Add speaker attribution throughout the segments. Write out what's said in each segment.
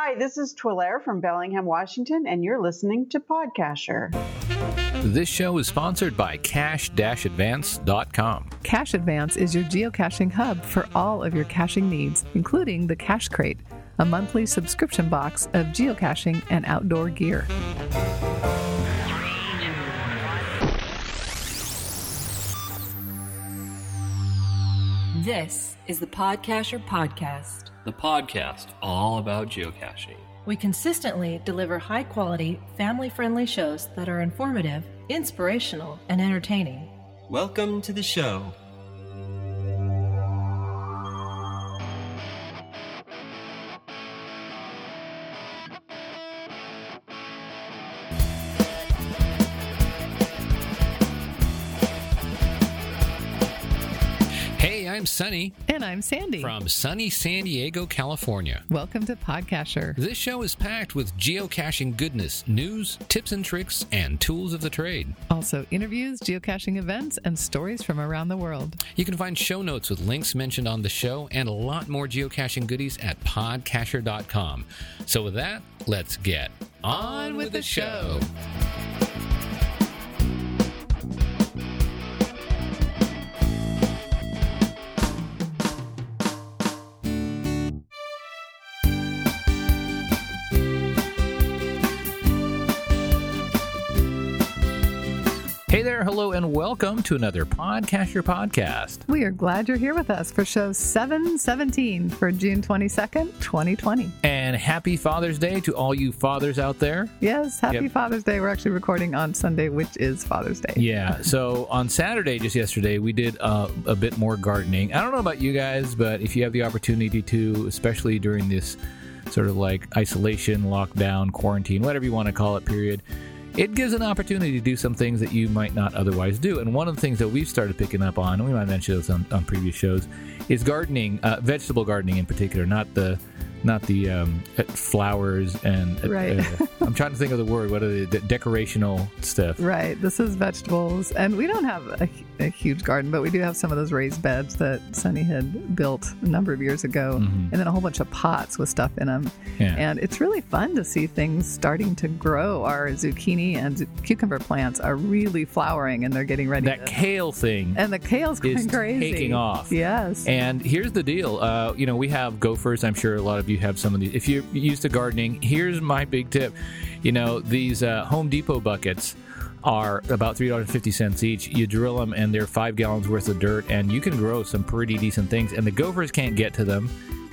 Speaker 1: Hi, this is twlare from Bellingham, Washington, and you're listening to PodCacher.
Speaker 2: This show is sponsored by Cache-Advance.com.
Speaker 3: Cache Advance is your geocaching hub for all of your caching needs, including the Cache Crate, a monthly subscription box of geocaching and outdoor gear.
Speaker 4: This is the PodCacher Podcast.
Speaker 5: The podcast all about geocaching.
Speaker 4: We consistently deliver high quality, family friendly shows that are informative, inspirational, and entertaining.
Speaker 5: Welcome to the show.
Speaker 2: Sunny
Speaker 3: And I'm Sandy.
Speaker 2: from sunny San Diego, California.
Speaker 3: Welcome to PodCacher.
Speaker 2: This show is packed with geocaching goodness, news, tips and tricks, and tools of the trade.
Speaker 3: Also, interviews, geocaching events, and stories from around the world.
Speaker 2: You can find show notes with links mentioned on the show and a lot more geocaching goodies at podcacher.com. So, with that, let's get on with the show. Hey there, hello, and welcome to another PodCacher podcast.
Speaker 3: We are glad you're here with us for show 717 for June 22nd, 2020.
Speaker 2: And happy Father's Day to all you fathers out there.
Speaker 3: Yes, happy
Speaker 2: Yep.
Speaker 3: Father's Day. We're actually recording on Sunday, which is Father's Day.
Speaker 2: Yeah. So on Saturday, just yesterday, we did uh, a bit more gardening. I don't know about you guys, but if you have the opportunity to, especially during this sort of like isolation, lockdown, quarantine, whatever you want to call it, period, it gives an opportunity to do some things that you might not otherwise do. And one of the things that we've started picking up on, and we might mention this on, on previous shows, is gardening, uh, vegetable gardening in particular, not the not the um, uh, flowers and uh,
Speaker 3: Right.
Speaker 2: uh, I'm trying to think of the word. What are the, the decorational stuff?
Speaker 3: Right. This is vegetables. And we don't have a, a huge garden, but we do have some of those raised beds that Sunny had built a number of years ago.
Speaker 2: Mhm.
Speaker 3: And then a whole bunch of pots with stuff in them.
Speaker 2: Yeah.
Speaker 3: And it's really fun to see things starting to grow. Our zucchini and zu- cucumber plants are really flowering and they're getting ready
Speaker 2: that
Speaker 3: to.
Speaker 2: kale thing
Speaker 3: and the kale's going
Speaker 2: is
Speaker 3: crazy.
Speaker 2: taking off.
Speaker 3: Yes.
Speaker 2: And here's the deal. Uh, you know, we have gophers. I'm sure a lot of you have some of these. If you're used to gardening, here's my big tip. You know, these uh, Home Depot buckets are about three dollars fifty cents each. You drill them, and they're five gallons worth of dirt, and you can grow some pretty decent things. And the gophers can't get to them.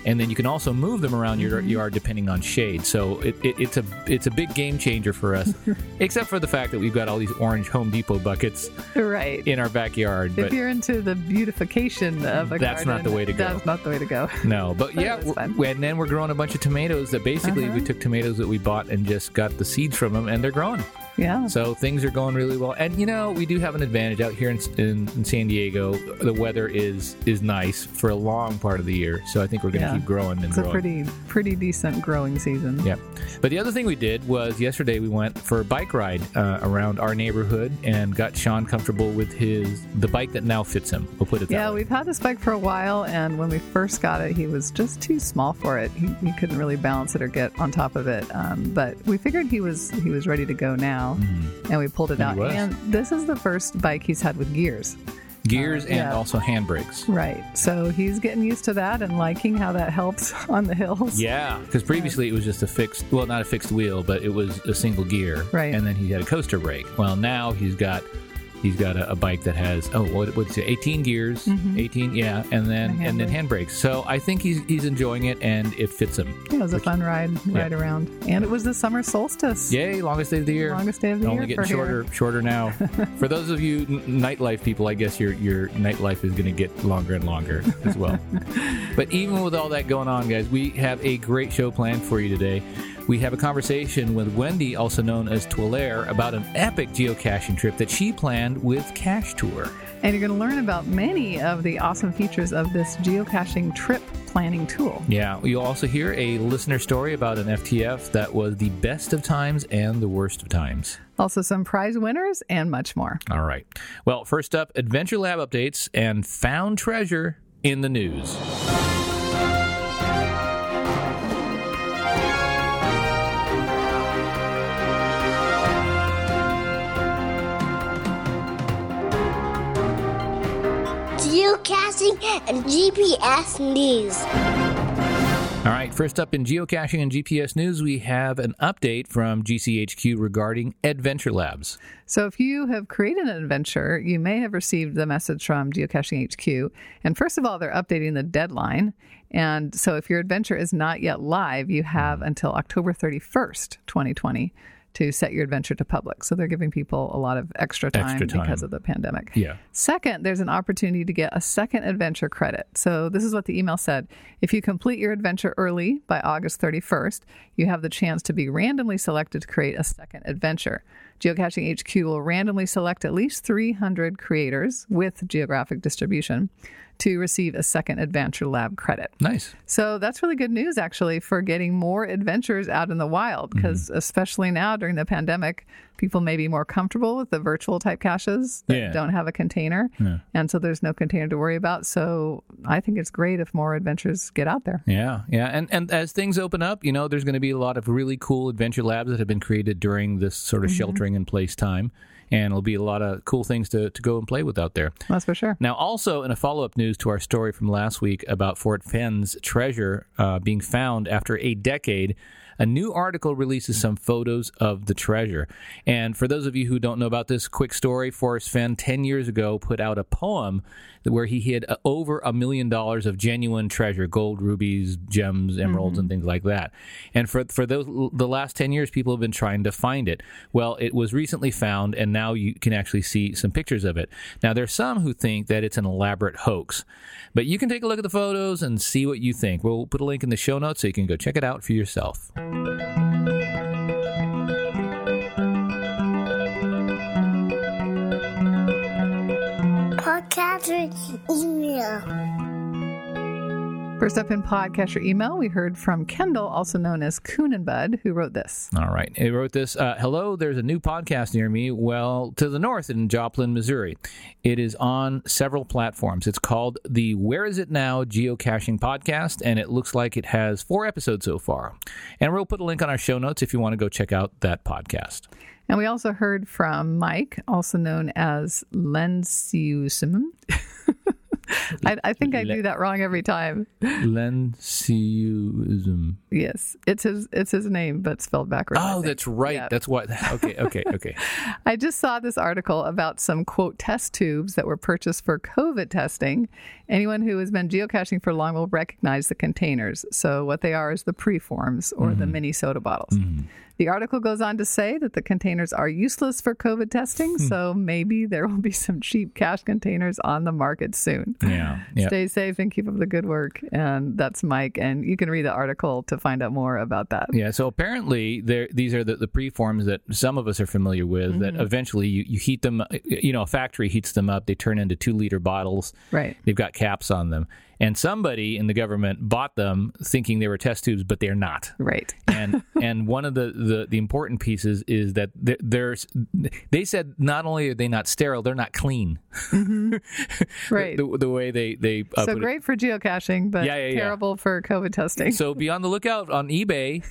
Speaker 2: And then you can also move them around your
Speaker 3: Mm-hmm.
Speaker 2: yard depending on shade. So it, it, it's a it's a big game changer for us, except for the fact that we've got all these orange Home Depot buckets
Speaker 3: right.
Speaker 2: in our backyard.
Speaker 3: if you're into the beautification of a
Speaker 2: That's not the way to go.
Speaker 3: That's not the way to go.
Speaker 2: No, but
Speaker 3: But
Speaker 2: yeah,
Speaker 3: it was
Speaker 2: we're-
Speaker 3: fun.
Speaker 2: and then we're growing a bunch of tomatoes that basically we
Speaker 3: Uh-huh.
Speaker 2: took tomatoes that we bought and just got the seeds from them, and they're growing.
Speaker 3: Yeah.
Speaker 2: So things are going really well. And you know, we do have an advantage out here in, in, in San Diego. The weather is is nice for a long part of the year, so I think we're going to
Speaker 3: Yeah.
Speaker 2: keep growing and
Speaker 3: It's a pretty pretty decent growing season.
Speaker 2: Yeah. But the other thing we did was yesterday we went for a bike ride uh, around our neighborhood and got Sean comfortable with his the bike that now fits him. We'll put it that
Speaker 3: Yeah,
Speaker 2: way.
Speaker 3: we've had this bike for a while, and when we first got it, he was just too small for it. He, he couldn't really balance it or get on top of it. Um, but we figured he was he was ready to go now, Mm-hmm. and we pulled it out. And this is the first bike he's had with gears,
Speaker 2: Gears uh, and
Speaker 3: yeah.
Speaker 2: also handbrakes.
Speaker 3: right? So he's getting used to that and liking how that helps on the hills.
Speaker 2: Yeah, because previously it was just a fixed, well, not a fixed wheel, but it was a single gear,
Speaker 3: Right.
Speaker 2: And then he had a coaster brake. Well, now he's got he's got a, a bike that has oh, what what's it, eighteen gears, mm-hmm. eighteen, yeah, and then
Speaker 3: And
Speaker 2: and then handbrakes. So I think he's he's enjoying it and it fits him.
Speaker 3: yeah, It was a fun ride,
Speaker 2: Yeah.
Speaker 3: ride around, and it was the summer solstice.
Speaker 2: Yay, longest day of the year.
Speaker 3: Longest day of the
Speaker 2: Only
Speaker 3: year
Speaker 2: getting
Speaker 3: for here.
Speaker 2: shorter, shorter now. For those of you n- nightlife people, I guess your your nightlife is going to get longer and longer as well. but even with all that going on, guys, we have a great show planned for you today. We have a conversation with Wendy, also known as twlare, about an epic geocaching trip that she planned with Cachetur.
Speaker 3: And you're going to learn about many of the awesome features of this geocaching trip planning tool.
Speaker 2: Yeah, you'll also hear a listener story about an FTF that was the best of times and the worst of times.
Speaker 3: Also, some prize winners and much more.
Speaker 2: All right. Well, first up, Adventure Lab updates and found treasure in the news.
Speaker 6: Geocaching and GPS news.
Speaker 2: All right, first up in geocaching and GPS news, we have an update from GCHQ regarding Adventure Labs.
Speaker 3: So, if you have created an adventure, you may have received the message from Geocaching HQ. And first of all, they're updating the deadline. And so, if your adventure is not yet live, you have hmm. until October 31st, 2020 to set your adventure to public. So they're giving people a lot of extra time,
Speaker 2: Extra time.
Speaker 3: because of the pandemic.
Speaker 2: Yeah.
Speaker 3: Second, there's an opportunity to get a second adventure credit. So this is what the email said. If you complete your adventure early by August 31st, you have the chance to be randomly selected to create a second adventure. Geocaching HQ will randomly select at least 300 creators with geographic distribution to receive a second adventure lab credit.
Speaker 2: Nice.
Speaker 3: So that's really good news, actually, for getting more adventures out in the wild. Mm-hmm. Because especially now during the pandemic, people may be more comfortable with the virtual type caches that
Speaker 2: Yeah.
Speaker 3: don't have a container, and so there's no container to worry about. So I think it's great if more adventures get out there.
Speaker 2: Yeah, yeah, and and as things open up, you know, there's going to be a lot of really cool adventure labs that have been created during this sort of mm-hmm. sheltering in place time, and it'll be a lot of cool things to to go and play with out there.
Speaker 3: That's for sure.
Speaker 2: Now, also in a follow up news to our story from last week about Forrest Fenn's treasure uh, being found after a decade. A new article releases some photos of the treasure. And for those of you who don't know about this quick story, Forrest Fenn, 10 years ago, put out a poem where he hid over a million dollars of genuine treasure gold, rubies, gems, emeralds, and mm-hmm. things like that. And for, for those, the last 10 years, people have been trying to find it. Well, it was recently found, and now you can actually see some pictures of it. Now, there's some who think that it's an elaborate hoax, but you can take a look at the photos and see what you think. We'll put a link in the show notes so you can go check it out for yourself.
Speaker 6: Podcast email.
Speaker 3: First up in PodCacher email, we heard from Kendall, also known as Coon and Bud, who wrote this.
Speaker 2: All right. He wrote this uh, Hello, there's a new podcast near me, well, to the north in Joplin, Missouri. It is on several platforms. It's called the Where Is It Now Geocaching Podcast, and it looks like it has four episodes so far. And we'll put a link on our show notes if you want to go check out that podcast.
Speaker 3: And we also heard from Mike, also known as Lensiusum. I, I think I do that wrong every time.
Speaker 2: Lensiusm.
Speaker 3: Yes, it's his it's his name, but spelled backwards.
Speaker 2: Oh, that's right.
Speaker 3: Yeah.
Speaker 2: That's what. Okay, okay, okay.
Speaker 3: I just saw this article about some quote test tubes that were purchased for COVID testing. Anyone who has been geocaching for long will recognize the containers. So what they are is the preforms or the mm-hmm. mini soda bottles. Mm-hmm. The article goes on to say that the containers are useless for COVID testing, hmm. so maybe there will be some cheap cache containers on the market soon.
Speaker 2: Yeah. yeah.
Speaker 3: Stay safe and keep up the good work. And that's Mike. And you can read the article to find out more about that.
Speaker 2: Yeah, so apparently there these are the, the preforms that some of us are familiar with
Speaker 3: Mm-hmm.
Speaker 2: that eventually you, you heat them you know, a factory heats them up, they turn into two liter bottles.
Speaker 3: Right.
Speaker 2: They've got caps on them. And somebody in the government bought them thinking they were test tubes, but they're not.
Speaker 3: Right.
Speaker 2: and and one of the, the, the important pieces is that there- there's they said not only are they not sterile, they're not clean.
Speaker 3: Right.
Speaker 2: the, the way they they uh,
Speaker 3: so
Speaker 2: put it.
Speaker 3: great for geocaching, but
Speaker 2: Yeah, yeah, yeah.
Speaker 3: terrible for COVID testing.
Speaker 2: So be on the lookout on eBay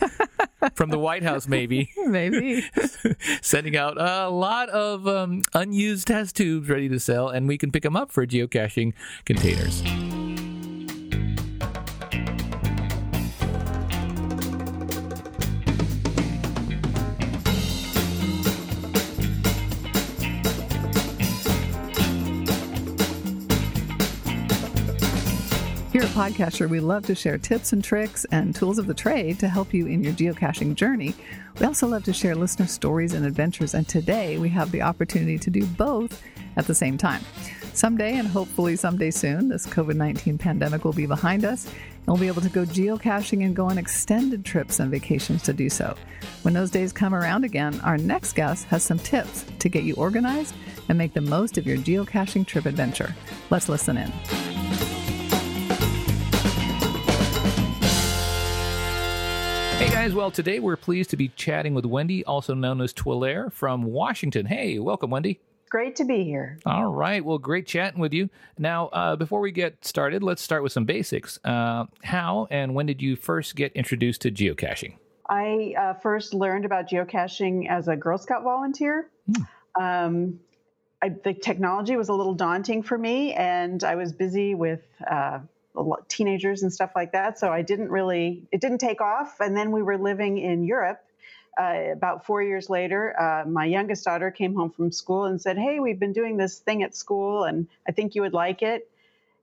Speaker 2: from the White House, maybe.
Speaker 3: Maybe.
Speaker 2: sending out a lot of um, unused test tubes ready to sell, and we can pick them up for geocaching containers.
Speaker 3: Here at PodCacher, we love to share tips and tricks and tools of the trade to help you in your geocaching journey. We also love to share listener stories and adventures, and today we have the opportunity to do both at the same time. Someday, and hopefully someday soon, this COVID 19 pandemic will be behind us, and we'll be able to go geocaching and go on extended trips and vacations to do so. When those days come around again, our next guest has some tips to get you organized and make the most of your geocaching trip adventure. Let's listen in.
Speaker 2: Hey guys, well, today we're pleased to be chatting with Wendy, also known as twlare from Washington. Hey, welcome, Wendy.
Speaker 1: Great to be here.
Speaker 2: All right, well, great chatting with you. Now, uh, before we get started, let's start with some basics. Uh, how and when did you first get introduced to geocaching?
Speaker 1: I uh, first learned about geocaching as a Girl Scout volunteer. Um, I, the technology was a little daunting for me, and I was busy with uh, teenagers and stuff like that. So I didn't really, it didn't take off. And then we were living in Europe. Uh, about four years later, uh, my youngest daughter came home from school and said, Hey, we've been doing this thing at school, and I think you would like it.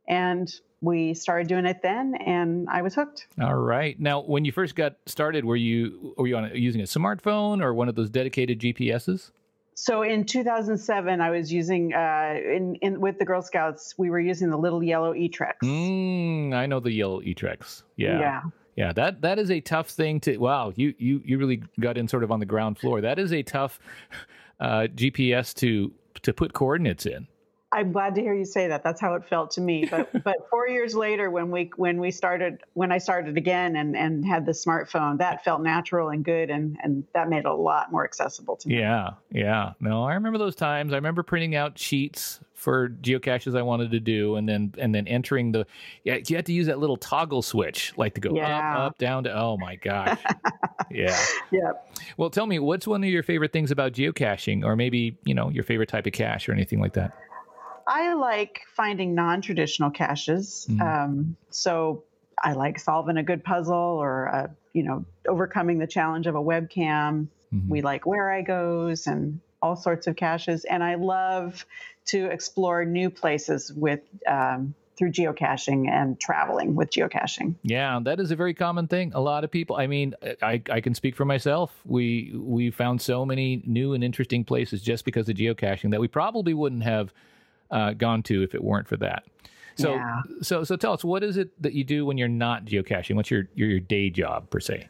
Speaker 1: And we started doing it then, and I was hooked.
Speaker 2: All right. Now, when you first got started, were you were you on using a smartphone or one of those dedicated GPSs?
Speaker 1: So in 2007, I was using uh, in, in with the Girl Scouts. We were using the little yellow eTrex.
Speaker 2: Mm, I know the yellow eTrex. Yeah.
Speaker 1: yeah.
Speaker 2: Yeah, that that is a tough thing to. Wow, you you you really got in sort of on the ground floor. That is a tough uh, GPS to to put coordinates in.
Speaker 1: I'm glad to hear you say that. That's how it felt to me. But but four years later, when we when we started when I started again and and had the smartphone, that felt natural and good, and and that made it a lot more accessible to me.
Speaker 2: Yeah, yeah. No, I remember those times. I remember printing out sheets for geocaches I wanted to do, and then and then entering the. Yeah, you had to use that little toggle switch, like to go
Speaker 1: Yeah.
Speaker 2: up, up, down to. Oh my gosh. yeah.
Speaker 1: Yeah.
Speaker 2: Well, tell me, what's one of your favorite things about geocaching, or maybe you know your favorite type of cache or anything like that?
Speaker 1: I like finding non-traditional caches.
Speaker 2: Mhm.
Speaker 1: Um, so I like solving a good puzzle or uh, you know overcoming the challenge of a webcam.
Speaker 2: Mhm.
Speaker 1: We like Wherigos and all sorts of caches, and I love to explore new places with um, through geocaching and traveling with geocaching.
Speaker 2: Yeah, that is a very common thing. A lot of people. I mean, I I can speak for myself. We we found so many new and interesting places just because of geocaching that we probably wouldn't have uh, gone to if it weren't for that. So
Speaker 1: Yeah.
Speaker 2: so so tell us what is it that you do when you're not geocaching? What's your your, your day job per se?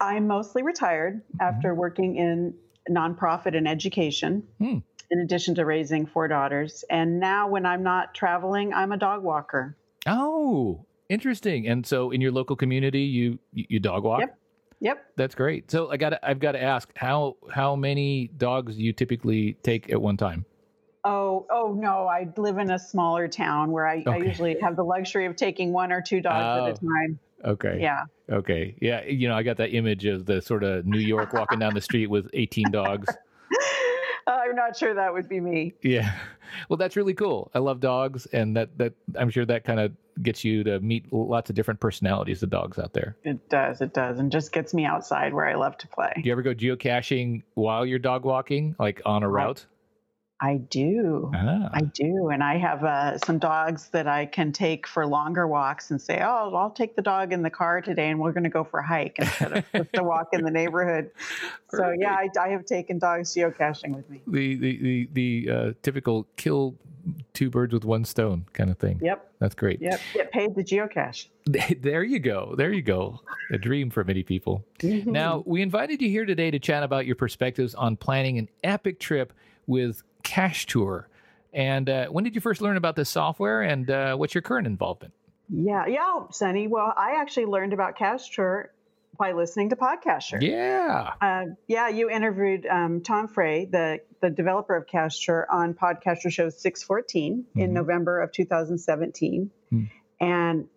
Speaker 1: I'm mostly retired after working in nonprofit and education,
Speaker 2: Hmm.
Speaker 1: in addition to raising four daughters. And now, when I'm not traveling, I'm a dog walker.
Speaker 2: Oh, interesting. And so in your local community, you you you dog walk.
Speaker 1: Yep. Yep.
Speaker 2: That's great. So I got I've got to ask how how many dogs do you typically take at one time?
Speaker 1: Oh, oh no! I live in a smaller town where I, I usually have the luxury of taking one or two dogs at a
Speaker 2: Oh.
Speaker 1: time.
Speaker 2: Okay.
Speaker 1: Yeah.
Speaker 2: Okay. Yeah. You know, I got that image of the sort of New York walking down the street with 18 dogs.
Speaker 1: I'm not sure that would be me.
Speaker 2: Yeah. Well, that's really cool. I love dogs, and that that I'm sure that kind of gets you to meet lots of different personalities of dogs out there.
Speaker 1: It does. It does, and just gets me outside where I love to play.
Speaker 2: Do you ever go geocaching while you're dog walking, like on a route?
Speaker 1: I do.
Speaker 2: Ah.
Speaker 1: I do, and I have uh, some dogs that I can take for longer walks and say, "Oh, I'll take the dog in the car today, and we're going to go for a hike instead of just a walk in the neighborhood." So yeah, I, I have taken dogs geocaching with me.
Speaker 2: the the the, the uh, typical kill two birds with one stone kind of thing.
Speaker 1: Yep,
Speaker 2: That's great.
Speaker 1: yep. Get paid to geocache.
Speaker 2: There you go. There you go. A dream for many people. Now, we invited you here today to chat about your perspectives on planning an epic trip with Cachetur. And uh, when did you first learn about this software and uh, what's your current involvement?
Speaker 1: Yeah, yeah, Sunny. Well, I actually learned about Cachetur by listening to PodCacher.
Speaker 2: Yeah.
Speaker 1: Uh, yeah, you interviewed um, Tom Frey, the the developer of Cachetur, on PodCacher Show 614
Speaker 2: Mhm.
Speaker 1: in November of 2017,
Speaker 2: Hmm.
Speaker 1: and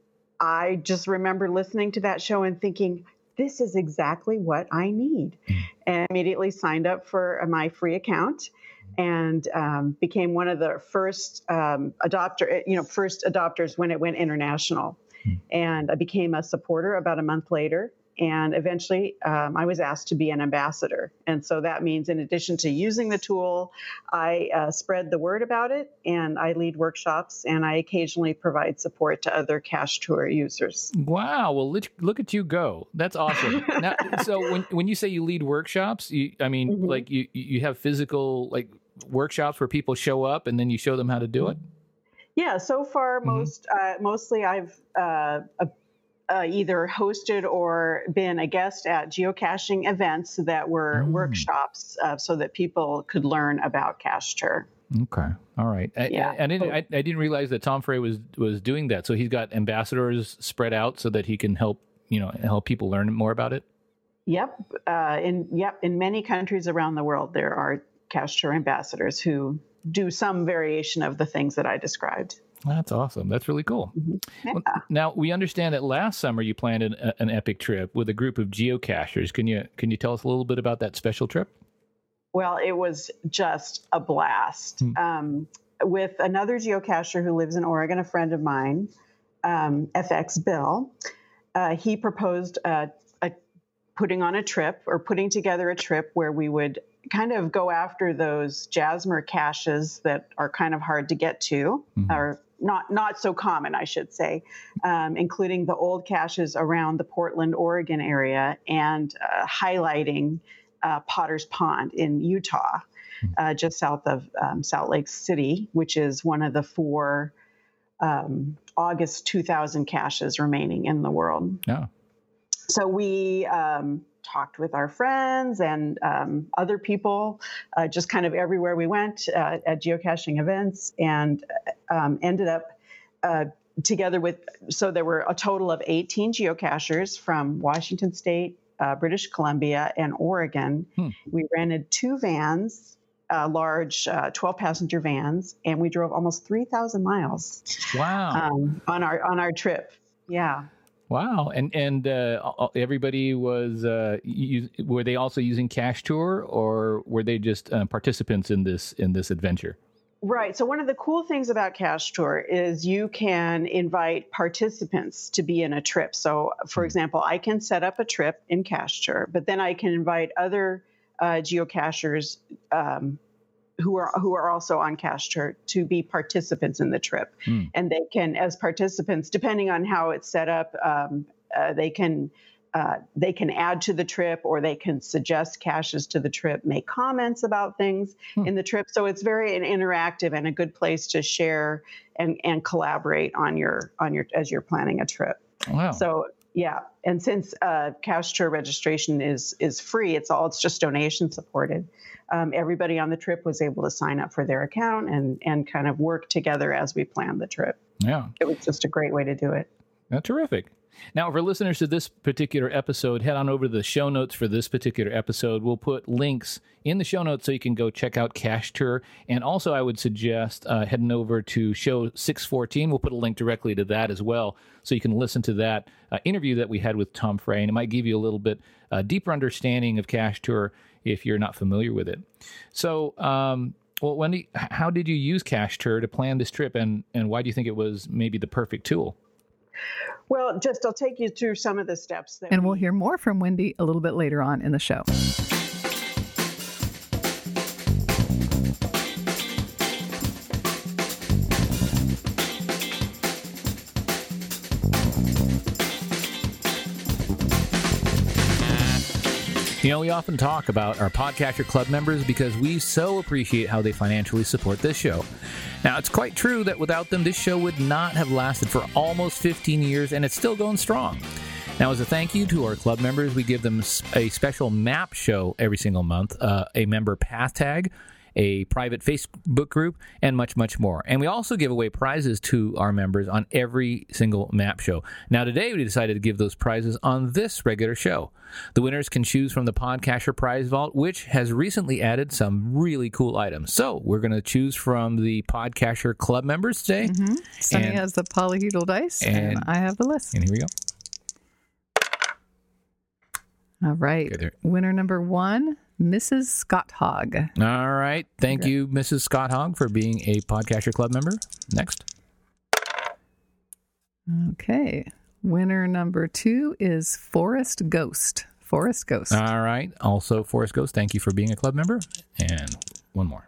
Speaker 1: I just remember listening to that show and thinking, "This is exactly what I need,"
Speaker 2: Hmm.
Speaker 1: and immediately signed up for uh, my free account. And um, became one of the first um, adopter, you know, first adopters when it went international.
Speaker 2: Hmm.
Speaker 1: And I became a supporter about a month later, and eventually um, I was asked to be an ambassador. And so that means, in addition to using the tool, I uh, spread the word about it and I lead workshops and I occasionally provide support to other Cachetur users.
Speaker 2: Wow. Well, look, look at you go. That's awesome. now, so when when you say you lead workshops, you, I mean,
Speaker 1: Mhm.
Speaker 2: like you you have physical like workshops where people show up and then you show them how to do it.
Speaker 1: Yeah, so far,
Speaker 2: Mhm.
Speaker 1: most uh, mostly I've uh, uh, either hosted or been a guest at geocaching events that were
Speaker 2: Mm.
Speaker 1: workshops uh, so that people could learn about Cash Tour.
Speaker 2: Okay. All right. I,
Speaker 1: Yeah.
Speaker 2: I, I didn't. I, I didn't realize that Tom Frey was was doing that. So he's got ambassadors spread out so that he can help you know help people learn more about it.
Speaker 1: Yep. Uh, in yep, in many countries around the world, there are Cachetur ambassadors who do some variation of the things that I described.
Speaker 2: That's awesome. That's really cool.
Speaker 1: Yeah.
Speaker 2: Well, now we understand that last summer you planned an, an epic trip with a group of geocachers. Can you can you tell us a little bit about that special trip?
Speaker 1: Well, it was just a blast.
Speaker 2: Hmm.
Speaker 1: Um, with another geocacher who lives in Oregon, a friend of mine, um, FX Bill, uh, he proposed uh, a, putting on a trip or putting together a trip where we would kind of go after those Jasmer caches that are kind of hard to get to,
Speaker 2: Mhm.
Speaker 1: or not not so common, I should say, um, including the old caches around the Portland, Oregon area, and uh, highlighting uh, Potter's Pond in Utah, uh, just south of um, Salt Lake City, which is one of the four um, August 2000 caches remaining in the world.
Speaker 2: Yeah.
Speaker 1: So we um, talked with our friends and um, other people, uh, just kind of everywhere we went uh, at geocaching events, and um, ended up uh, together with. So there were a total of 18 geocachers from Washington State, uh, British Columbia, and Oregon.
Speaker 2: Hmm.
Speaker 1: We rented two vans. Uh, large 12 passenger vans, and we drove almost 3,000 miles
Speaker 2: Wow.
Speaker 1: um, on our on our trip. Yeah.
Speaker 2: Wow, and and uh, everybody was uh, u- were they also using Cachetur or were they just uh, participants in this in this adventure?
Speaker 1: Right. So one of the cool things about Cachetur is you can invite participants to be in a trip. So, for example, I can set up a trip in Cachetur, but then I can invite other uh, geocachers um, who are who are also on Cachetur to be participants in the trip,
Speaker 2: Hmm.
Speaker 1: and they can, as participants, depending on how it's set up, um, uh, they can. Uh, they can add to the trip or they can suggest caches to the trip, make comments about things
Speaker 2: Hmm.
Speaker 1: in the trip. So it's very an interactive and a good place to share and, and collaborate on your on your as you're planning a trip.
Speaker 2: Wow.
Speaker 1: So yeah, and since uh, Cachetur registration is is free, it's all it's just donation supported. Um, everybody on the trip was able to sign up for their account and and kind of work together as we planned the trip.
Speaker 2: yeah.
Speaker 1: It was just a great way to do it.
Speaker 2: Uh, terrific. Now, for listeners to this particular episode, head on over to the show notes for this particular episode. We'll put links in the show notes so you can go check out Cachetur. And also, I would suggest uh, heading over to show 614. We'll put a link directly to that as well so you can listen to that uh, interview that we had with Tom Frey. And it might give you a little bit uh, deeper understanding of Cachetur if you're not familiar with it. So, um, well, Wendy, how did you use Cachetur to plan this trip, and, and why do you think it was maybe the perfect tool?
Speaker 1: Well, just I'll take you through some of the steps that
Speaker 3: And
Speaker 1: we-
Speaker 3: we'll hear more from Wendy a little bit later on in the show.
Speaker 2: You know, we often talk about our PodCacher Club members because we so appreciate how they financially support this show. Now, it's quite true that without them, this show would not have lasted for almost 15 years and it's still going strong. Now, as a thank you to our club members, we give them a special map show every single month, uh, a member path tag, a private Facebook group, and much, much more. And we also give away prizes to our members on every single map show. Now, today we decided to give those prizes on this regular show. The winners can choose from the PodCacher Prize Vault, which has recently added some really cool items. So we're going to choose from the PodCacher Club members today. Mm-hmm.
Speaker 3: Sunny
Speaker 2: And-
Speaker 3: has the polyhedral dice, and,
Speaker 2: and-
Speaker 3: I have the list.
Speaker 2: And here we go.
Speaker 3: All right. Winner number one, Mrs. Scott Hogg.
Speaker 2: All right. Thank you, Mrs. Scott Hogg, for being a PodCacher Club member. Next.
Speaker 3: Okay. Winner number two is Forest Ghost. Forest Ghost.
Speaker 2: All right. Also, Forest Ghost, thank you for being a club member. And one more.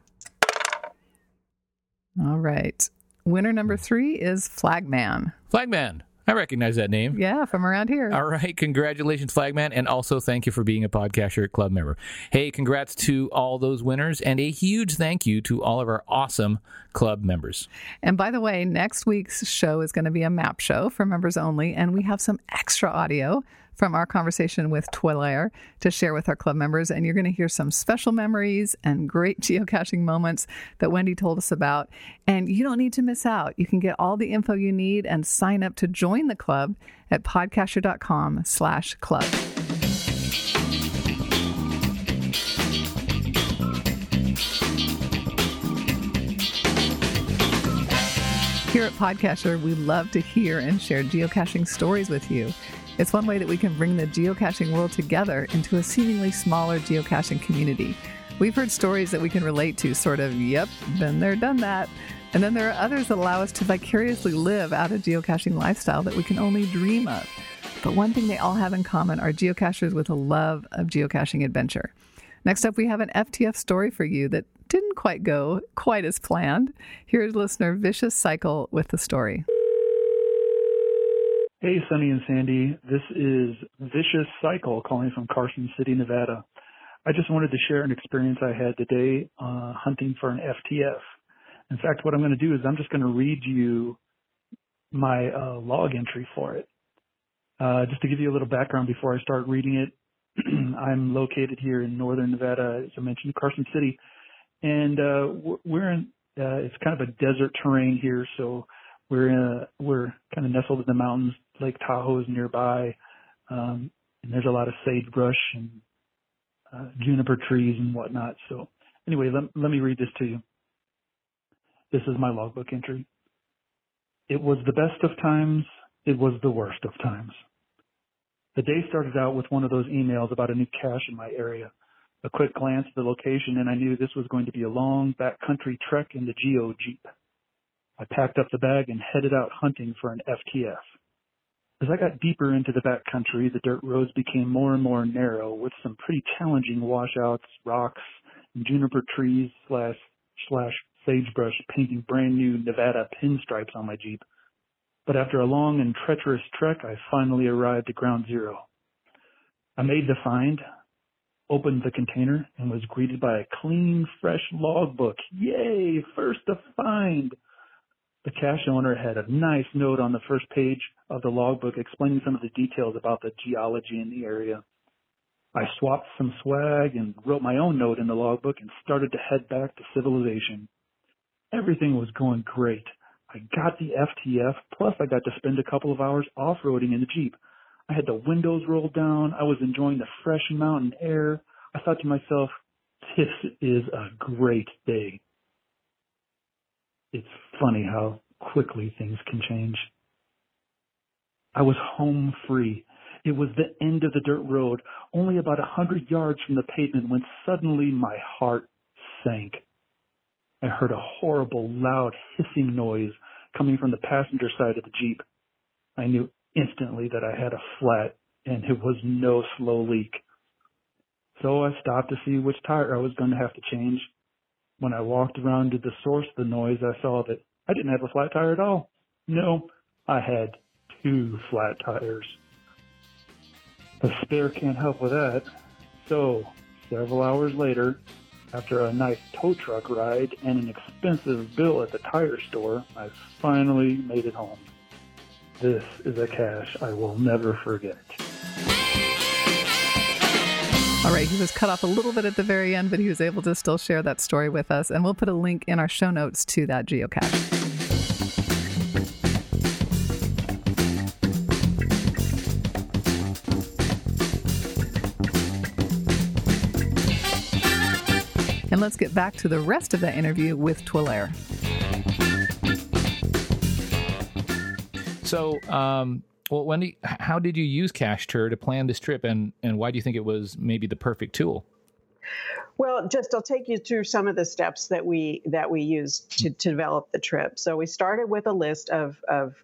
Speaker 3: All right. Winner number hmm. three is Flagman.
Speaker 2: Flagman. I recognize that name.
Speaker 3: Yeah, from around here.
Speaker 2: All right. Congratulations, Flagman. And also, thank you for being a PodCacher Club member. Hey, congrats to all those winners. And a huge thank you to all of our awesome club members.
Speaker 3: And by the way, next week's show is going to be a map show for members only, and we have some extra audio from our conversation with twlare to share with our club members. And you're going to hear some special memories and great geocaching moments that Wendy told us about. And you don't need to miss out. You can get all the info you need and sign up to join the club at podcacher.com slash club. Here at PodCacher, we love to hear and share geocaching stories with you. It's one way that we can bring the geocaching world together into a seemingly smaller geocaching community. We've heard stories that we can relate to, sort of, yep, been there, done that. And then there are others that allow us to vicariously live out a geocaching lifestyle that we can only dream of. But one thing they all have in common are geocachers with a love of geocaching adventure. Next up, we have an FTF story for you that didn't quite go quite as planned. Here's listener Vicious Cycle with the story.
Speaker 7: Hey, Sunny and Sandy. This is Vicious Cycle calling from Carson City, Nevada. I just wanted to share an experience I had today uh, hunting for an FTF. In fact, what I'm going to do is I'm just going to read you my uh, log entry for it. Uh, just to give you a little background before I start reading it, I'm located here in northern Nevada, as I mentioned, Carson City, and uh, we're in. Uh, it's kind of a desert terrain here, so we're in a, we're kind of nestled in the mountains. Lake Tahoe is nearby, um, and there's a lot of sagebrush and uh, juniper trees and whatnot. So anyway, let, let me read this to you. This is my logbook entry. It was the best of times. It was the worst of times. The day started out with one of those emails about a new cache in my area. A quick glance at the location and I knew this was going to be a long backcountry trek in the Geo Jeep. I packed up the bag and headed out hunting for an FTF. As I got deeper into the backcountry, the dirt roads became more and more narrow with some pretty challenging washouts, rocks, and juniper trees slash, slash sagebrush painting brand new Nevada pinstripes on my Jeep. But after a long and treacherous trek, I finally arrived at ground zero. I made the find, opened the container, and was greeted by a clean, fresh logbook. Yay! First to find! The cache owner had a nice note on the first page of the logbook explaining some of the details about the geology in the area. I swapped some swag and wrote my own note in the logbook and started to head back to civilization. Everything was going great. I got the FTF, plus I got to spend a couple of hours off-roading in the Jeep. I had the windows rolled down. I was enjoying the fresh mountain air. I thought to myself, this is a great day. It's funny how quickly things can change. I was home free. It was the end of the dirt road, only about a hundred yards from the pavement when suddenly my heart sank. I heard a horrible, loud hissing noise coming from the passenger side of the Jeep. I knew instantly that I had a flat and it was no slow leak. So I stopped to see which tire I was going to have to change. When I walked around to the source of the noise, I saw that I didn't have a flat tire at all. No, I had two flat tires. The spare can't help with that. So, several hours later, after a nice tow truck ride and an expensive bill at the tire store, I finally made it home. This is a cache I will never forget.
Speaker 3: All right, he was cut off a little bit at the very end, but he was able to still share that story with us. And we'll put a link in our show notes to that geocache. And let's get back to the rest of that interview with twlare.
Speaker 2: So, um, well, Wendy, how did you use Cachetur to plan this trip, and and why do you think it was maybe the perfect tool?
Speaker 1: Well, just I'll take you through some of the steps that we that we used to, to develop the trip. So we started with a list of of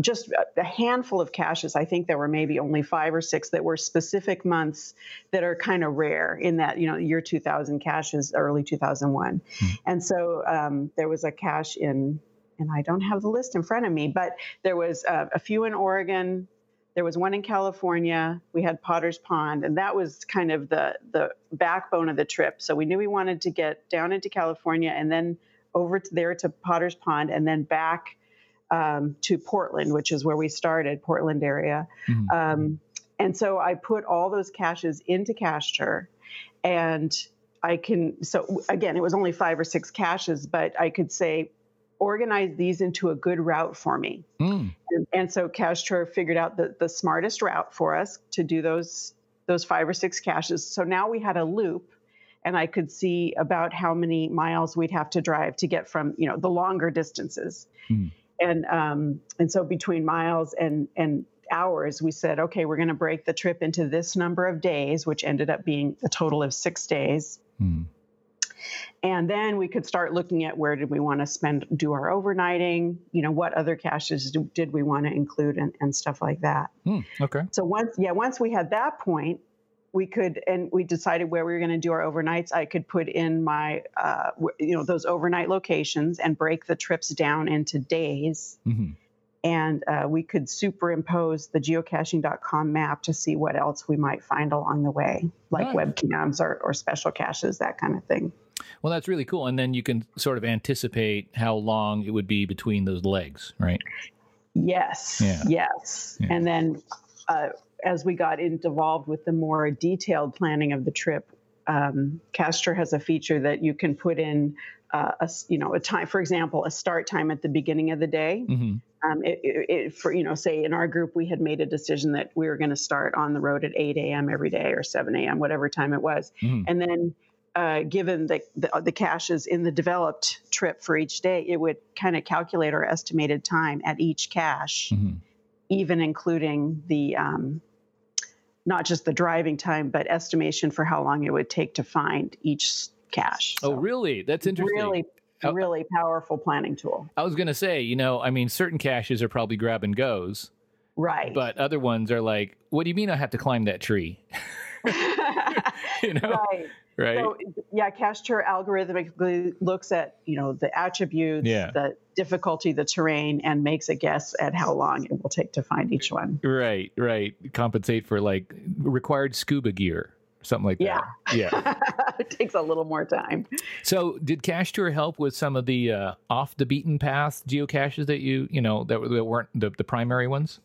Speaker 1: just a handful of caches. I think there were maybe only five or six that were specific months that are kind of rare in that, you know, year 2000 caches, early 2001. Mm-hmm. And so um, there was a cache in, and I don't have the list in front of me, but there was uh, a few in Oregon. There was one in California. We had Potter's Pond, and that was kind of the the backbone of the trip. So we knew we wanted to get down into California and then over to there to Potter's Pond and then back um, to Portland, which is where we started, Portland area. Mm-hmm. Um, and so I put all those caches into Cachetur, and I can. So again, it was only five or six caches, but I could say organize these into a good route for me. Mm. And, and, so Cachetur figured out the, the smartest route for us to do those those five or six caches. So now we had a loop and I could see about how many miles we'd have to drive to get from, you know, the longer distances. Mm and um, and so between miles and and hours, we said, okay, we're going to break the trip into this number of days, which ended up being a total of six days. Hmm. and then we could start looking at where did we want to spend do our overnighting you know what other caches do, did we want to include and, and stuff like that
Speaker 2: Hmm, okay.
Speaker 1: so once yeah once we had that point we could and we decided where we were going to do our overnights i could put in my uh, w- you know those overnight locations and break the trips down into days
Speaker 2: hmm
Speaker 1: and uh, we could superimpose the geocaching.com map to see what else we might find along the way like
Speaker 2: Nice.
Speaker 1: webcams or, or special caches that kind of thing
Speaker 2: Well, that's really cool. And then you can sort of anticipate how long it would be between those legs, right?
Speaker 1: Yes.
Speaker 2: Yeah.
Speaker 1: Yes.
Speaker 2: Yeah.
Speaker 1: And then uh, as we got involved with the more detailed planning of the trip, um, Cachetur has a feature that you can put in uh, a you know a time, for example, a start time at the beginning of the day.
Speaker 2: hmm
Speaker 1: Um, it, it, it, for you know, say in our group, we had made a decision that we were going to start on the road at 8 a.m. every day or 7 a.m. whatever time it was,
Speaker 2: Mhm.
Speaker 1: and then. Uh, given the, the the caches in the developed trip for each day, it would kind of calculate our estimated time at each cache
Speaker 2: hmm
Speaker 1: even including the um, not just the driving time, but estimation for how long it would take to find each cache.
Speaker 2: Oh, really? That's interesting.
Speaker 1: Really,
Speaker 2: Oh.
Speaker 1: really powerful planning tool.
Speaker 2: I was going to say, you know, I mean, certain caches are probably grab and goes,
Speaker 1: Right.
Speaker 2: but other ones are like, what do you mean I have to climb that tree? you know,
Speaker 1: right.
Speaker 2: right?
Speaker 1: So yeah, Cachetur algorithmically looks at you know the attributes,
Speaker 2: Yeah.
Speaker 1: the difficulty, the terrain, and makes a guess at how long it will take to find each one.
Speaker 2: right, right. Compensate for like required scuba gear, something like
Speaker 1: Yeah.
Speaker 2: that. Yeah.
Speaker 1: it takes a little more time.
Speaker 2: So, did Cachetur help with some of the uh, off the beaten path geocaches that you, you know, that, that weren't the, the primary ones?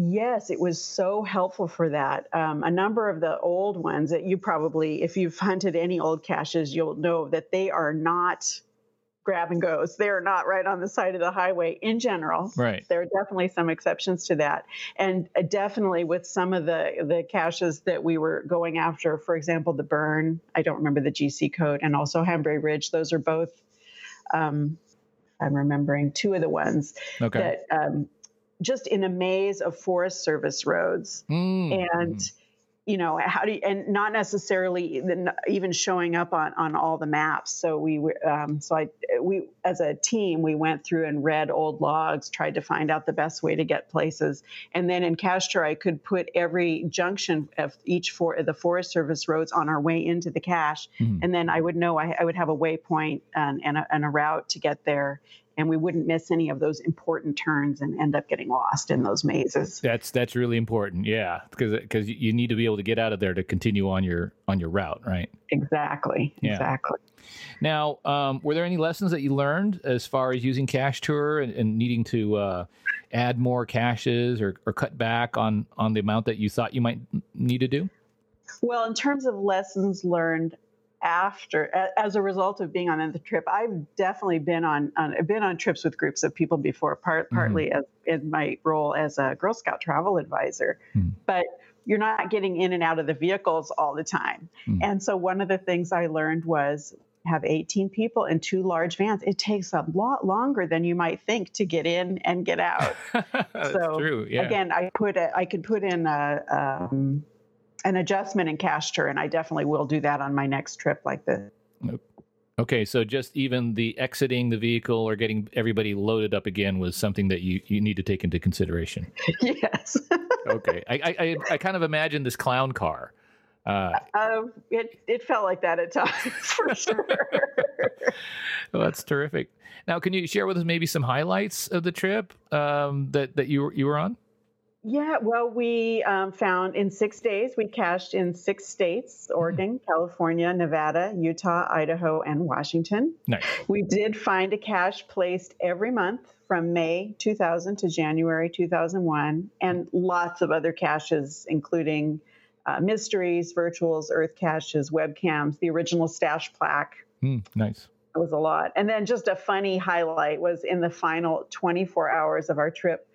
Speaker 1: Yes, it was so helpful for that. Um, a number of the old ones that you probably, if you've hunted any old caches, you'll know that they are not grab and goes. They are not right on the side of the highway in general.
Speaker 2: Right.
Speaker 1: There are definitely some exceptions to that, and uh, definitely with some of the the caches that we were going after. For example, the Burn. I don't remember the GC code, and also Hambray Ridge. Those are both. Um, I'm remembering two of the ones
Speaker 2: Okay.
Speaker 1: that um, just in a maze of Forest Service roads,
Speaker 2: Mm,
Speaker 1: and you know how do you, and not necessarily even showing up on on all the maps. So we were um, so I we as a team we went through and read old logs, tried to find out the best way to get places, and then in Cachetur I could put every junction of each for the Forest Service roads on our way into the cache,
Speaker 2: Mhm.
Speaker 1: and then I would know I, I would have a waypoint and, and, a, and a route to get there. And we wouldn't miss any of those important turns and end up getting lost in those mazes.
Speaker 2: That's that's really important. Yeah, because because you need to be able to get out of there to continue on your on your route, right?
Speaker 1: Exactly.
Speaker 2: Yeah.
Speaker 1: Exactly.
Speaker 2: Now, um, were there any lessons that you learned as far as using Cachetur and, and needing to uh, add more caches or, or cut back on on the amount that you thought you might need to do?
Speaker 1: Well, in terms of lessons learned after, as a result of being on the trip, I've definitely been on, on been on trips with groups of people before, part, partly as in my role as a Girl Scout travel advisor.
Speaker 2: Mhm.
Speaker 1: But you're not getting in and out of the vehicles all the time.
Speaker 2: Mhm.
Speaker 1: And so one of the things I learned was have 18 people in two large vans. It takes a lot longer than you might think to get in and get out.
Speaker 2: That's
Speaker 1: So,
Speaker 2: true. Yeah.
Speaker 1: Again, I put a, I could put in a, um, an adjustment in Cachetur, and I definitely will do that on my next trip like this.
Speaker 2: Okay, so just even the exiting the vehicle or getting everybody loaded up again was something that you, you need to take into consideration.
Speaker 1: yes,
Speaker 2: Okay, I, I, I, kind of imagine this clown car. Uh,
Speaker 1: um, it it felt like that at times for sure.
Speaker 2: well, that's terrific. Now, can you share with us maybe some highlights of the trip um, that that you were- you were on?
Speaker 1: Yeah, well, we um, found in six days we cached in six states: Oregon, California, Nevada, Utah, Idaho, and Washington.
Speaker 2: Nice.
Speaker 1: We did find a cache placed every month from May 2000 to January 2001, and lots of other caches, including uh, mysteries, virtuals, earth caches, webcams, the original stash plaque.
Speaker 2: Hmm, nice.
Speaker 1: It was a lot. And then just a funny highlight was in the final 24 hours of our trip,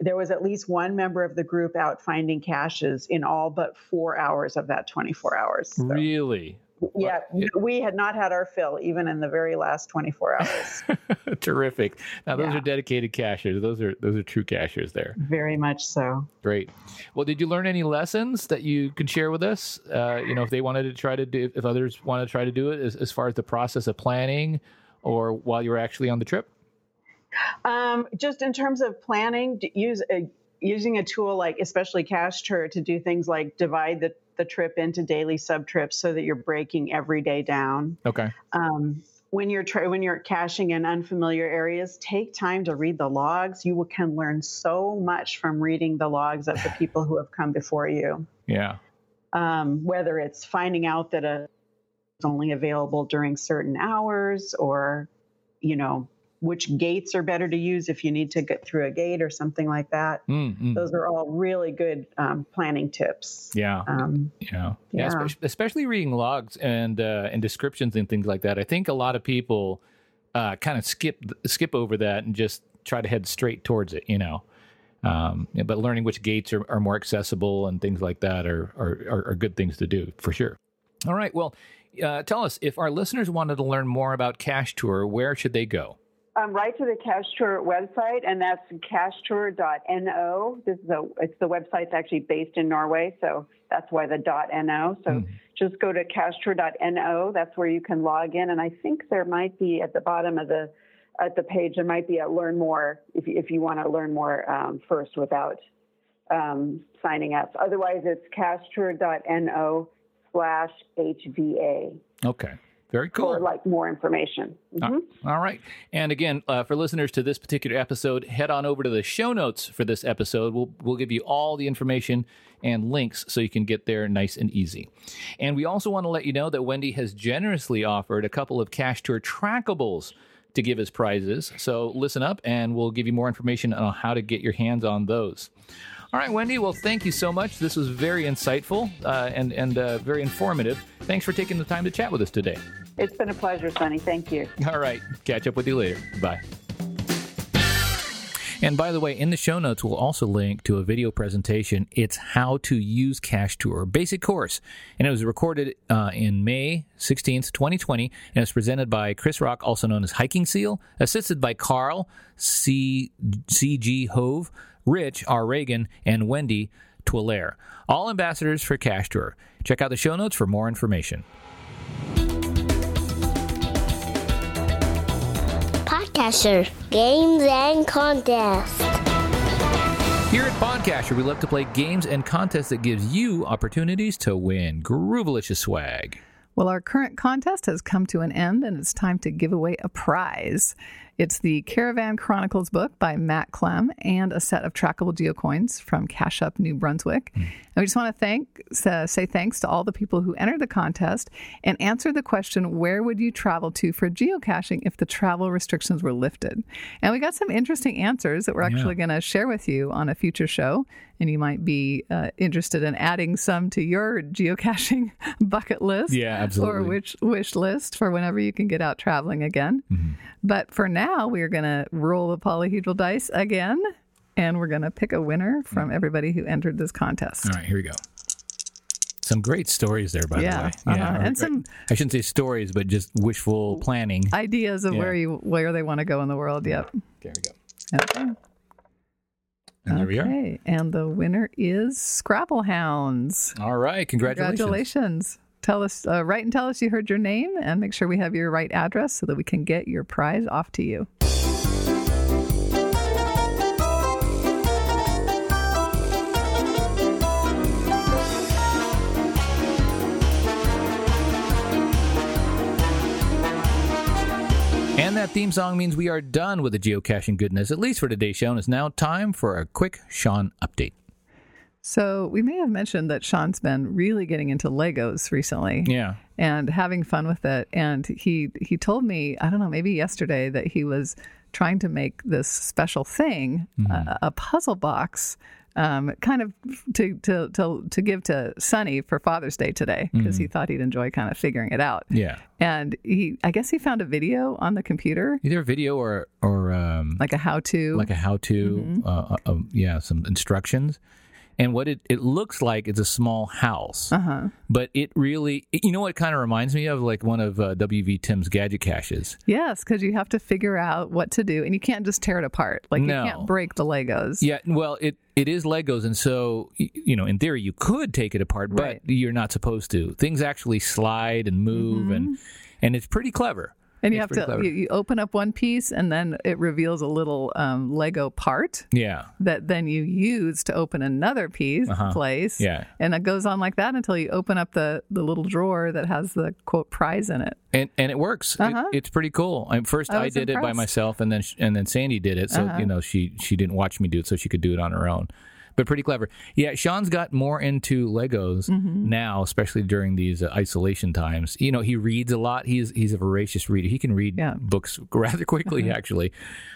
Speaker 1: there was at least one member of the group out finding caches in all but four hours of that 24 hours. So,
Speaker 2: Really?
Speaker 1: Yeah, we had not had our fill even in the very last 24 hours.
Speaker 2: Terrific. Now those
Speaker 1: Yeah.
Speaker 2: are dedicated cachers. Those are those are true cachers there.
Speaker 1: very much so.
Speaker 2: Great. Well, did you learn any lessons that you could share with us? Uh, you know, if they wanted to try to do, if others want to try to do it, as, as far as the process of planning, or while you were actually on the trip.
Speaker 1: Um, just in terms of planning, use a, using a tool like especially Cachetur to do things like divide the, the trip into daily sub trips so that you're breaking every day down.
Speaker 2: Okay.
Speaker 1: Um, when you're tra- when you're caching in unfamiliar areas, take time to read the logs. You will- can learn so much from reading the logs of the people who have come before you.
Speaker 2: Yeah.
Speaker 1: um, whether it's finding out that a is only available during certain hours or you know which gates are better to use if you need to get through a gate or something like that
Speaker 2: Mm, mm.
Speaker 1: those are all really good um, planning tips
Speaker 2: Yeah.
Speaker 1: um,
Speaker 2: Yeah, yeah,
Speaker 1: Yeah.
Speaker 2: espe- especially reading logs and uh, and descriptions and things like that. I think a lot of people uh, kind of skip skip over that and just try to head straight towards it. You know, um, but learning which gates are, are more accessible and things like that are are, are are good things to do for sure. All right, well, uh, tell us if our listeners wanted to learn more about Cachetur, where should they go?
Speaker 1: Um, right to the cash tour website and that's cachetur.no this is a it's the website's actually based in norway so that's why the .no so just go to cachetur.no that's where you can log in and i think there might be at the bottom of the at the page there might be a learn more if, you- if you want to learn more um, first without um, signing up. Otherwise it's cachetur.no slash hva
Speaker 2: Okay, very cool.
Speaker 1: for like more information Mhm.
Speaker 2: All right. And again, uh, for listeners to this particular episode, head on over to the show notes for this episode. We'll, we'll give you all the information and links so you can get there nice and easy. And we also want to let you know that Wendy has generously offered a couple of Cachetur trackables to give as prizes. So listen up and we'll give you more information on how to get your hands on those. All right, Wendy. Well, thank you so much. This was very insightful uh, and and uh, very informative. Thanks for taking the time to chat with us today.
Speaker 1: it's been a pleasure sonny thank you
Speaker 2: All right. Catch up with you later. Bye. And by the way, in the show notes, we'll also link to a video presentation. It's how to use Cachetur, basic course. And it was recorded uh, in May 16th, 2020, and it's presented by Chris Rock, also known as Hiking Seal, assisted by Carl C. C.G. Hove, Rich R. Reagan, and Wendy Twiller, all ambassadors for Cachetur. Check out the show notes for more information.
Speaker 6: PodCacher. Games and contests.
Speaker 2: Here at PodCacher, we love to play games and contests that gives you opportunities to win groovalicious swag.
Speaker 3: Well, our current contest has come to an end and it's time to give away a prize. It's the Caravan Chronicles book by Matt Clem and a set of trackable geocoins from Cache Up New Brunswick. And we just want to thank uh, say thanks to all the people who entered the contest and answered the question where would you travel to for geocaching if the travel restrictions were lifted? And we got some interesting answers that we're actually going to share with you on a future show and you might be uh, interested in adding some to your geocaching bucket list
Speaker 2: Yeah, absolutely.
Speaker 3: or wish, wish list for whenever you can get out traveling again.
Speaker 2: Mm-hmm.
Speaker 3: But for now, we are going to roll the polyhedral dice again, and we're going to pick a winner from everybody who entered this contest.
Speaker 2: All right, here we go. Some great stories there, by
Speaker 3: Yeah,
Speaker 2: the way.
Speaker 3: uh-huh.
Speaker 2: or-
Speaker 3: And some-
Speaker 2: I shouldn't say stories, but just wishful planning.
Speaker 3: Ideas of
Speaker 2: Yeah.
Speaker 3: where you where they want to go in the world. Yep.
Speaker 2: There we go.
Speaker 3: Okay.
Speaker 2: And there we are.
Speaker 3: And the winner is Scrabble Hounds.
Speaker 2: All right, congratulations.
Speaker 3: Congratulations. Tell us, uh, write and tell us you heard your name and make sure we have your right address so that we can get your prize off to you.
Speaker 2: And that theme song means we are done with the geocaching goodness, at least for today's show. And it's now time for a quick Sean update.
Speaker 3: So we may have mentioned that Sean's been really getting into Legos recently.
Speaker 2: Yeah.
Speaker 3: and having fun with it. And he he told me, I don't know, maybe yesterday that he was trying to make this special thing, mm-hmm. a, a puzzle box, um, kind of to, to to to give to Sonny for Father's Day today because he thought he'd enjoy kind of figuring it out.
Speaker 2: Yeah.
Speaker 3: And he, I guess he found a video on the computer,
Speaker 2: Either a video or or um,
Speaker 3: like a how to.
Speaker 2: like a how to,
Speaker 3: Mm-hmm.
Speaker 2: uh, uh, uh, yeah, some instructions. and what it, it looks like is a small house,
Speaker 3: Uh huh.
Speaker 2: but it really, you know what kind of reminds me of? Like one of uh, WV Tim's gadget caches.
Speaker 3: Yes, because you have to figure out what to do, and you can't just tear it apart. Like
Speaker 2: No.
Speaker 3: you can't break the Legos.
Speaker 2: Yeah, well, it it is Legos, and so you know, in theory, you could take it apart, but
Speaker 3: Right.
Speaker 2: you're not supposed to. Things actually slide and move, and mm-hmm. and it's pretty clever.
Speaker 3: And you
Speaker 2: It's
Speaker 3: have to you, you open up one piece, and then it reveals a little um, Lego part
Speaker 2: Yeah,
Speaker 3: that then you use to open another piece
Speaker 2: Uh-huh.
Speaker 3: place.
Speaker 2: Yeah.
Speaker 3: and it goes on like that until you open up the the little drawer that has the quote prize in it.
Speaker 2: and and it works.
Speaker 3: Uh-huh.
Speaker 2: it's pretty cool. I, first,
Speaker 3: I
Speaker 2: I, did it by myself, and then sh- and then Sandy did it. So
Speaker 3: Uh-huh.
Speaker 2: you know, she she didn't watch me do it, so she could do it on her own. But pretty clever. Yeah, Sean's got more into Legos
Speaker 3: Mm-hmm.
Speaker 2: now, especially during these uh, isolation times. You know, he reads a lot. He's he's a voracious reader. He can read
Speaker 3: Yeah.
Speaker 2: books rather quickly, actually.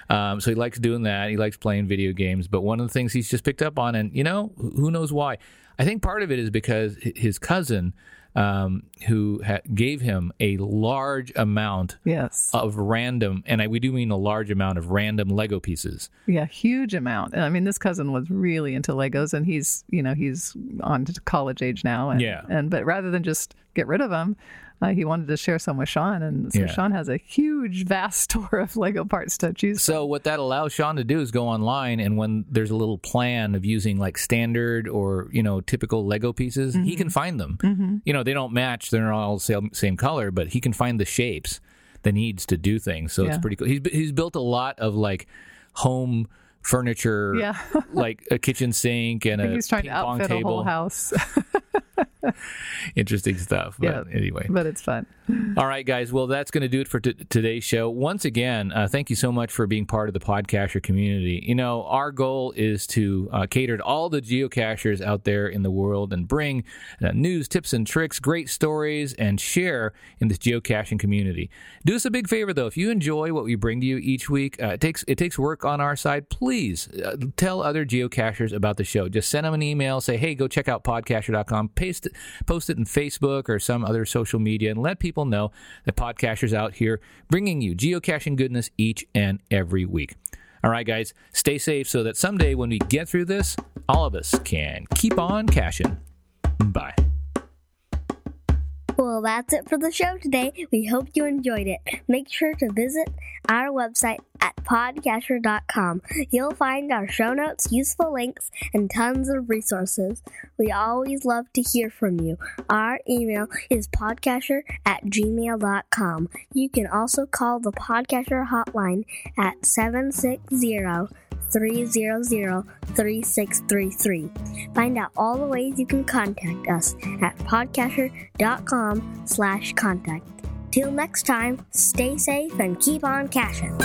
Speaker 2: Um, so he likes doing that. He likes playing video games. But one of the things he's just picked up on, and you know, who knows why? I think part of it is because his cousin, um, who ha- gave him a large amount
Speaker 3: Yes,
Speaker 2: of random, and I, we do mean a large amount of random Lego pieces.
Speaker 3: yeah, huge amount. And I mean, this cousin was really into Legos, and he's you know he's on to college age now. And,
Speaker 2: Yeah.
Speaker 3: and but rather than just get rid of them. Uh, he wanted to share some with Sean, and so
Speaker 2: Yeah.
Speaker 3: Sean has a huge, vast store of Lego parts to choose from.
Speaker 2: So what that allows Sean to do is go online, and when there's a little plan of using like standard or you know typical Lego pieces, he can find them. You know they don't match; they're not all same, same color, but he can find the shapes that needs to do things. So
Speaker 3: Yeah.
Speaker 2: it's pretty cool. He's he's built a lot of like home furniture,
Speaker 3: Yeah.
Speaker 2: like a kitchen sink and a
Speaker 3: he's trying to outfit a
Speaker 2: table.
Speaker 3: whole house,
Speaker 2: Interesting stuff. But
Speaker 3: Yeah.
Speaker 2: anyway,
Speaker 3: but it's fun.
Speaker 2: All right, guys. Well, that's going to do it for t- today's show. Once again, uh, thank you so much for being part of the PodCacher community. You know, our goal is to uh, cater to all the geocachers out there in the world and bring uh, news, tips, and tricks, great stories, and share in this geocaching community. Do us a big favor, though. If you enjoy what we bring to you each week, uh, it takes it takes work on our side. Please uh, tell other geocachers about the show. Just send them an email. Say, hey, go check out podcacher.com. Paste post it in Facebook or some other social media, and let people know that PodCacher's out here bringing you geocaching goodness each and every week. All right, guys, stay safe so that someday when we get through this, all of us can keep on caching. Bye.
Speaker 6: Well, that's it for the show today. We hope you enjoyed it. Make sure to visit our website at podcacher.com. You'll find our show notes, useful links, and tons of resources. We always love to hear from you. Our email is podcacher at gmail.com. You can also call the PodCacher hotline at 760 300 3633. Find out all the ways you can contact us at podcacher.com slash contact. Till next time, stay safe and keep on caching.